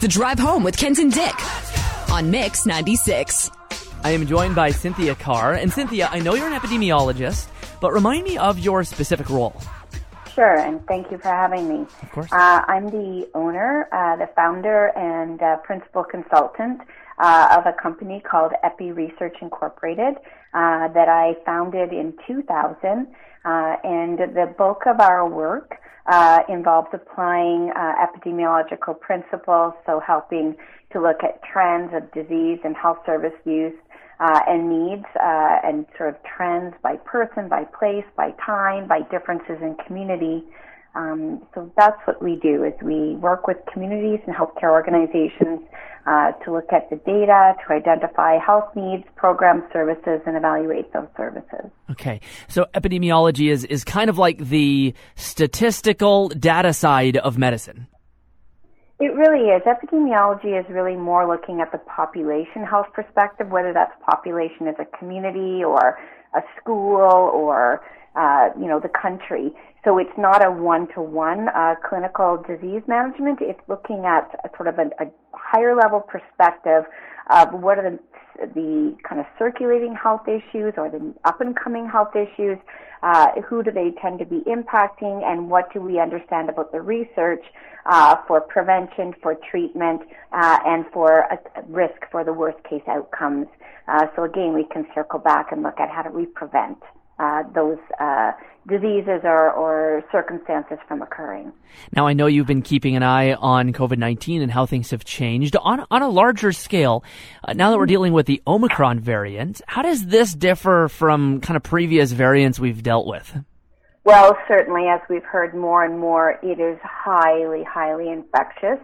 The Drive Home with Kent and Dick on Mix 96. I am joined by Cynthia Carr. And Cynthia, I know you're an epidemiologist, but remind me of your specific role. Sure, and thank you for having me. Of course. Uh, I'm the owner, uh, the founder, and uh, principal consultant uh, of a company called Epi Research Incorporated uh, that I founded in 2000. Uh, and the bulk of our work involves applying epidemiological principles, so helping to look at trends of disease and health service use uh, and needs uh, and sort of trends by person, by place, by time, by differences in community. Um, so that's what we do is we work with communities and healthcare organizations uh, to look at the data, to identify health needs, program services, and evaluate those services. Okay, so epidemiology is, is kind of like the statistical data side of medicine. It really is. Epidemiology is really more looking at the population health perspective, whether that's population as a community or a school or uh, you know the country. So it's not a one-to-one uh, clinical disease management. It's looking at a, sort of a, a higher level perspective of what are the the kind of circulating health issues or the up and coming health issues, uh, who do they tend to be impacting, and what do we understand about the research uh, for prevention, for treatment, uh, and for risk for the worst case outcomes. Uh, so again, we can circle back and look at how do we prevent uh, those uh, diseases or, or, circumstances from occurring. Now, I know you've been keeping an eye on COVID 19 and how things have changed. On, on a larger scale, uh, now that we're dealing with the Omicron variant, how does this differ from kind of previous variants we've dealt with? Well, certainly, as we've heard more and more, it is highly, highly infectious.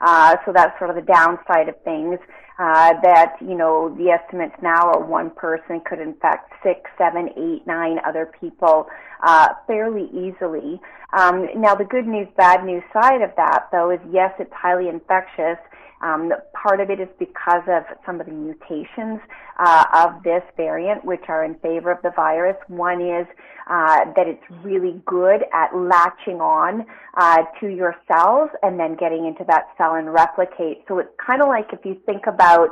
Uh, so that's sort of the downside of things. Uh, that you know the estimates now are one person could infect six, seven, eight, nine other people uh, fairly easily. Um, now the good news, bad news side of that though is yes, it's highly infectious. Um, part of it is because of some of the mutations uh, of this variant, which are in favor of the virus. One is uh, that it's really good at latching on uh, to your cells and then getting into that cell and replicate. So it's kind of like if you think about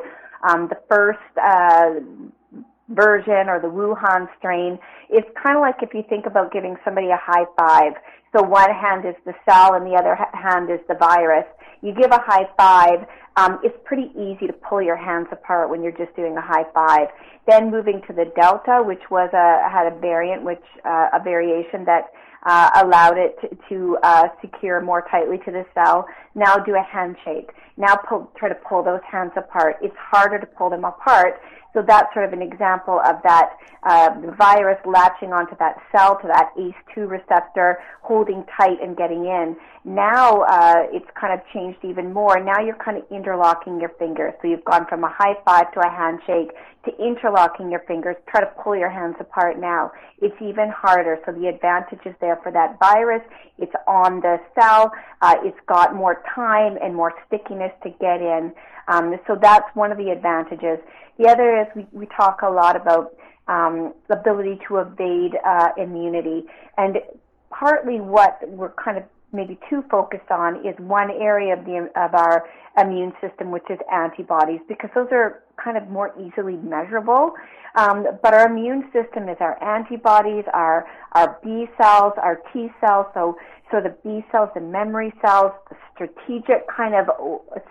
um, the first uh, version or the Wuhan strain, it's kind of like if you think about giving somebody a high five. So one hand is the cell and the other hand is the virus you give a high five, um, it's pretty easy to pull your hands apart when you're just doing a high five. Then moving to the Delta, which was a had a variant, which uh, a variation that uh, allowed it to, to uh, secure more tightly to the cell. Now do a handshake. Now pull, try to pull those hands apart. It's harder to pull them apart so that's sort of an example of that uh, virus latching onto that cell, to that ACE2 receptor, holding tight and getting in. Now uh, it's kind of changed even more. Now you're kind of interlocking your fingers. So you've gone from a high five to a handshake to interlocking your fingers. Try to pull your hands apart now. It's even harder. So the advantage is there for that virus. It's on the cell. Uh, it's got more time and more stickiness to get in. Um, so that's one of the advantages. The other is we, we talk a lot about um, ability to evade uh, immunity, and partly what we're kind of maybe too focused on is one area of the of our immune system, which is antibodies, because those are kind of more easily measurable. Um, but our immune system is our antibodies, our our B cells, our T cells. So so the B cells, the memory cells, the strategic kind of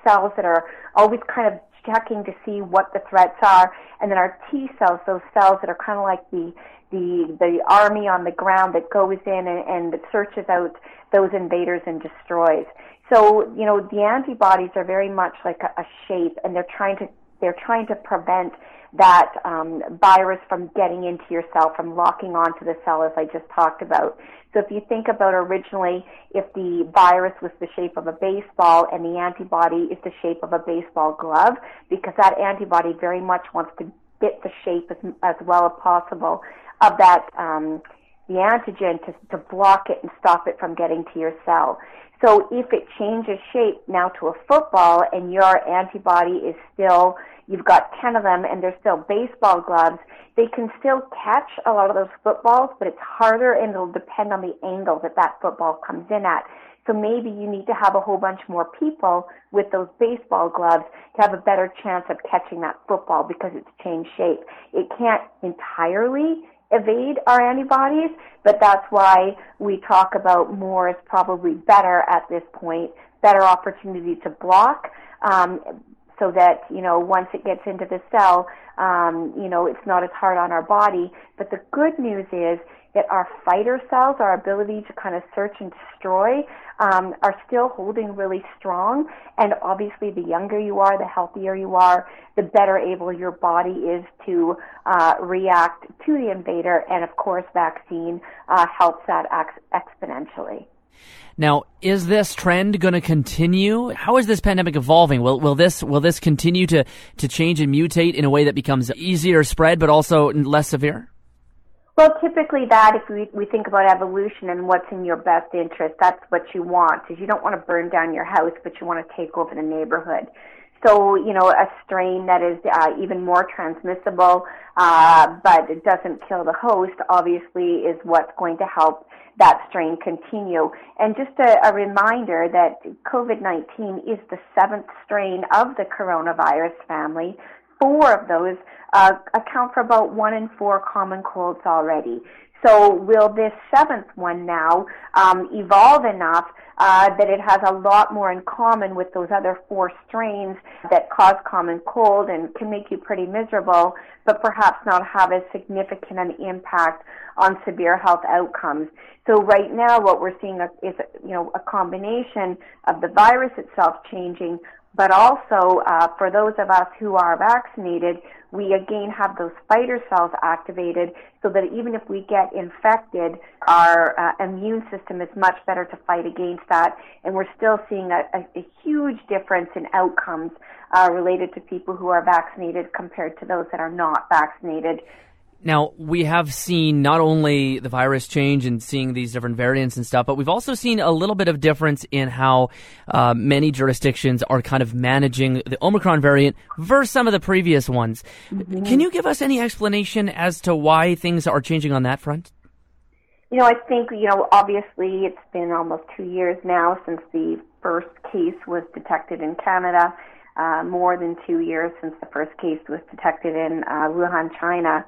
cells that are always kind of checking to see what the threats are, and then our T cells, those cells that are kind of like the the the army on the ground that goes in and, and searches out those invaders and destroys. So you know the antibodies are very much like a, a shape, and they're trying to they're trying to prevent that um, virus from getting into your cell, from locking onto the cell, as I just talked about. So if you think about originally, if the virus was the shape of a baseball and the antibody is the shape of a baseball glove, because that antibody very much wants to fit the shape as, as well as possible of that um, the antigen to, to block it and stop it from getting to your cell. So if it changes shape now to a football and your antibody is still you've got 10 of them and they're still baseball gloves, they can still catch a lot of those footballs, but it's harder and it'll depend on the angle that that football comes in at. So maybe you need to have a whole bunch more people with those baseball gloves to have a better chance of catching that football because it's changed shape. It can't entirely evade our antibodies, but that's why we talk about more is probably better at this point, better opportunity to block, um, so that, you know, once it gets into the cell, um, you know, it's not as hard on our body. But the good news is that our fighter cells, our ability to kind of search and destroy, um, are still holding really strong. And obviously, the younger you are, the healthier you are, the better able your body is to uh, react to the invader. And of course, vaccine uh, helps that ex- exponentially. Now, is this trend going to continue? How is this pandemic evolving? Will will this will this continue to to change and mutate in a way that becomes easier spread, but also less severe? Well, typically that if we, we think about evolution and what's in your best interest, that's what you want. Is you don't want to burn down your house, but you want to take over the neighborhood. So, you know, a strain that is uh, even more transmissible, uh, but it doesn't kill the host, obviously, is what's going to help that strain continue. And just a, a reminder that COVID-19 is the seventh strain of the coronavirus family. Four of those uh, account for about one in four common colds already. So will this seventh one now um, evolve enough uh, that it has a lot more in common with those other four strains that cause common cold and can make you pretty miserable, but perhaps not have as significant an impact on severe health outcomes. So right now, what we're seeing is, you know, a combination of the virus itself changing, but also uh, for those of us who are vaccinated, we again have those fighter cells activated so that even if we get infected, our uh, immune system is much better to fight against that. And we're still seeing a, a, a huge difference in outcomes uh, related to people who are vaccinated compared to those that are not vaccinated. Now, we have seen not only the virus change and seeing these different variants and stuff, but we've also seen a little bit of difference in how uh, many jurisdictions are kind of managing the Omicron variant versus some of the previous ones. Mm-hmm. Can you give us any explanation as to why things are changing on that front? You know, I think, you know, obviously it's been almost two years now since the first case was detected in Canada, uh, more than two years since the first case was detected in uh, Wuhan, China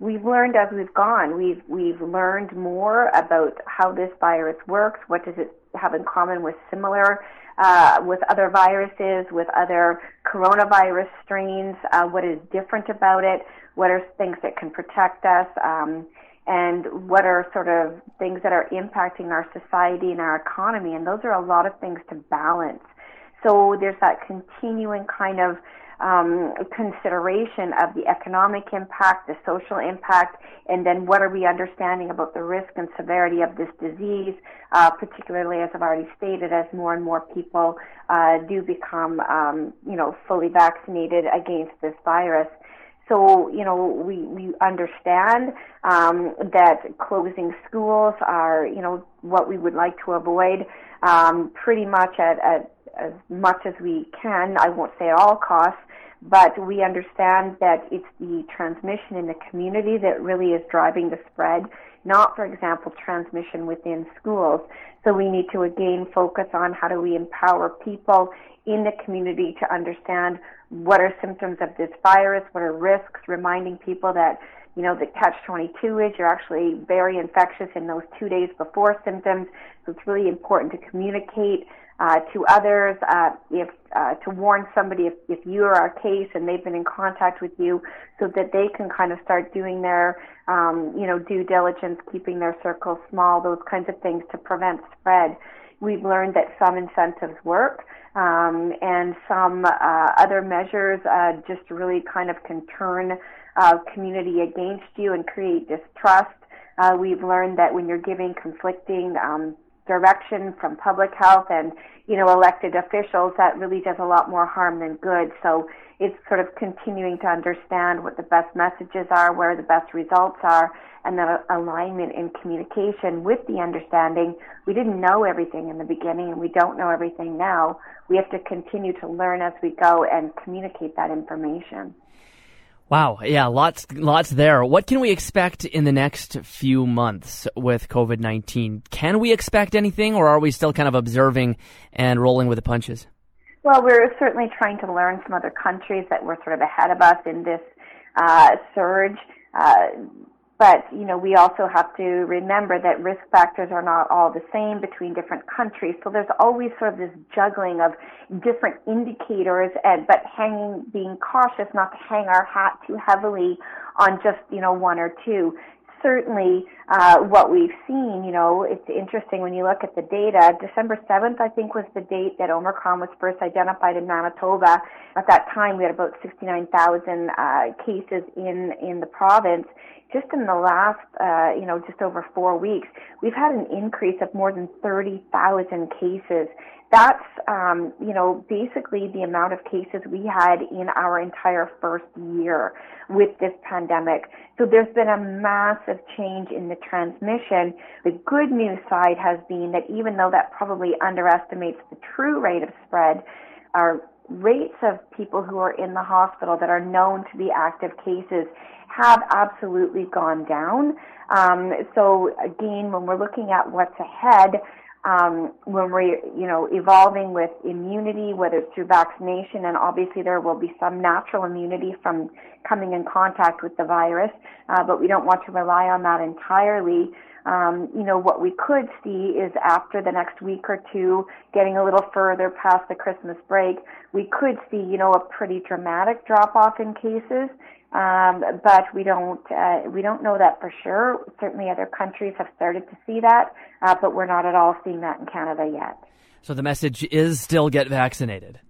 we've learned as we've gone. We've we've learned more about how this virus works. What does it have in common with similar uh, with other viruses, with other coronavirus strains? Uh, what is different about it? What are things that can protect us? Um, and what are sort of things that are impacting our society and our economy? And those are a lot of things to balance. So there's that continuing kind of um, consideration of the economic impact, the social impact, and then what are we understanding about the risk and severity of this disease, uh, particularly as I've already stated, as more and more people uh, do become, um, you know, fully vaccinated against this virus. So, you know, we, we understand um, that closing schools are, you know, what we would like to avoid um, pretty much at, at as much as we can. I won't say at all costs, but we understand that it's the transmission in the community that really is driving the spread, not, for example, transmission within schools. So we need to again focus on how do we empower people in the community to understand what are symptoms of this virus, what are risks, reminding people that you know, the catch 22 is you're actually very infectious in those two days before symptoms. So it's really important to communicate uh, to others, uh, if uh, to warn somebody if, if you are a case and they've been in contact with you, so that they can kind of start doing their, um, you know, due diligence, keeping their circles small, those kinds of things to prevent spread. We've learned that some incentives work, um, and some uh, other measures uh, just really kind of can turn uh, community against you and create distrust. Uh, we've learned that when you're giving conflicting um, direction from public health and you know elected officials, that really does a lot more harm than good. So it's sort of continuing to understand what the best messages are, where the best results are, and the alignment in communication with the understanding we didn't know everything in the beginning and we don't know everything now. We have to continue to learn as we go and communicate that information. Wow, yeah, lots, lots there. What can we expect in the next few months with COVID nineteen? Can we expect anything, or are we still kind of observing and rolling with the punches? Well, we're certainly trying to learn from other countries that were sort of ahead of us in this uh, surge. Uh, but, you know, we also have to remember that risk factors are not all the same between different countries. So there's always sort of this juggling of different indicators and, but hanging, being cautious not to hang our hat too heavily on just, you know, one or two certainly uh, what we've seen, you know, it's interesting when you look at the data. December 7th, I think, was the date that Omicron was first identified in Manitoba. At that time, we had about 69,000 uh, cases in in the province. Just in the last, uh, you know, just over four weeks, we've had an increase of more than 30,000 cases that's um, you know basically the amount of cases we had in our entire first year with this pandemic. So there's been a massive change in the transmission. The good news side has been that even though that probably underestimates the true rate of spread, our rates of people who are in the hospital that are known to be active cases have absolutely gone down. Um, so again, when we're looking at what's ahead, um, when we're, you know, evolving with immunity, whether it's through vaccination, and obviously there will be some natural immunity from coming in contact with the virus, uh, but we don't want to rely on that entirely. Um, you know, what we could see is after the next week or two, getting a little further past the Christmas break, we could see, you know, a pretty dramatic drop off in cases. Um, but we don't uh, we don't know that for sure. Certainly, other countries have started to see that, uh, but we're not at all seeing that in Canada yet. So the message is still get vaccinated.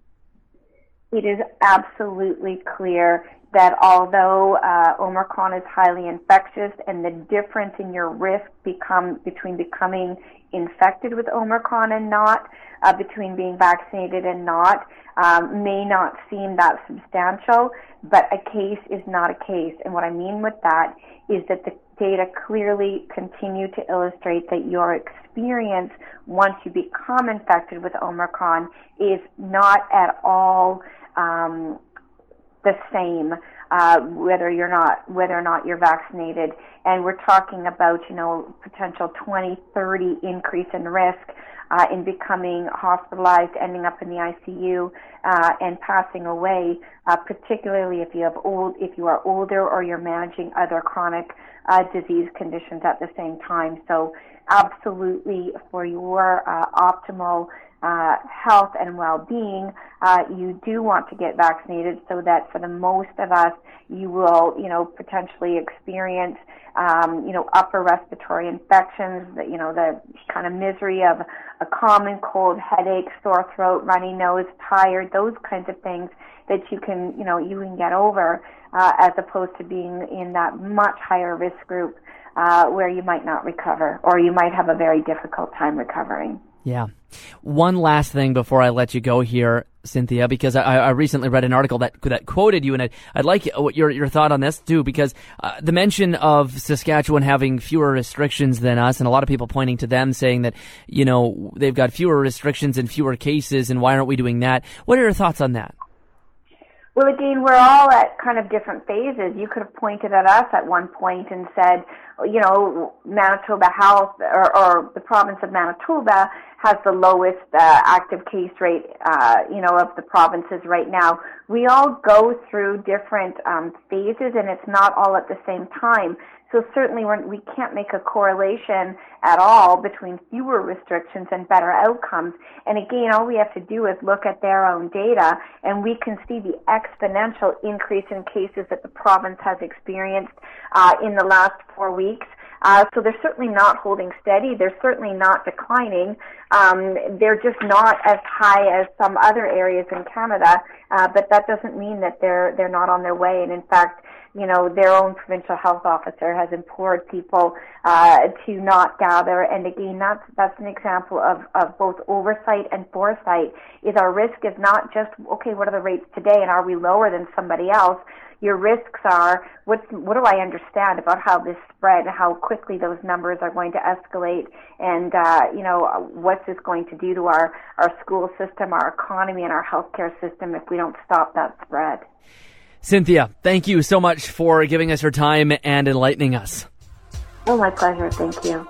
It is absolutely clear that although uh, Omicron is highly infectious, and the difference in your risk become between becoming infected with Omicron and not, uh, between being vaccinated and not, um, may not seem that substantial, but a case is not a case. And what I mean with that is that the data clearly continue to illustrate that your experience once you become infected with Omicron is not at all um, the same. Uh, whether you're not whether or not you're vaccinated and we're talking about you know potential 20 30 increase in risk uh, in becoming hospitalized, ending up in the ICU, uh, and passing away, uh, particularly if you have old, if you are older or you're managing other chronic uh, disease conditions at the same time. So, absolutely, for your uh, optimal uh, health and well-being, uh, you do want to get vaccinated so that for the most of us, you will, you know, potentially experience, um, you know, upper respiratory infections, the, you know, the kind of misery of a common cold, headache, sore throat, runny nose, tired, those kinds of things that you can, you know, you can get over, uh, as opposed to being in that much higher risk group, uh, where you might not recover or you might have a very difficult time recovering. Yeah. One last thing before I let you go here, Cynthia, because I, I recently read an article that that quoted you, and I'd, I'd like your your thought on this too, because uh, the mention of Saskatchewan having fewer restrictions than us, and a lot of people pointing to them saying that you know they've got fewer restrictions and fewer cases, and why aren't we doing that? What are your thoughts on that? Well, again, we're all at kind of different phases. You could have pointed at us at one point and said, you know, Manitoba Health or, or the province of Manitoba has the lowest uh, active case rate, uh, you know, of the provinces right now. We all go through different um, phases, and it's not all at the same time. So certainly we're, we can't make a correlation at all between fewer restrictions and better outcomes. And again, all we have to do is look at their own data, and we can see the exponential increase in cases that the province has experienced uh, in the last four weeks. Uh, so they're certainly not holding steady. They're certainly not declining. Um, they're just not as high as some other areas in Canada, uh, but that doesn't mean that they're they're not on their way. And in fact, you know, their own provincial health officer has implored people uh, to not gather. And again, that's that's an example of of both oversight and foresight. Is our risk is not just okay, what are the rates today, and are we lower than somebody else? Your risks are, what, what do I understand about how this spread, and how quickly those numbers are going to escalate, and, uh, you know, what's this going to do to our, our school system, our economy, and our healthcare system if we don't stop that spread. Cynthia, thank you so much for giving us your time and enlightening us. Oh, my pleasure. Thank you.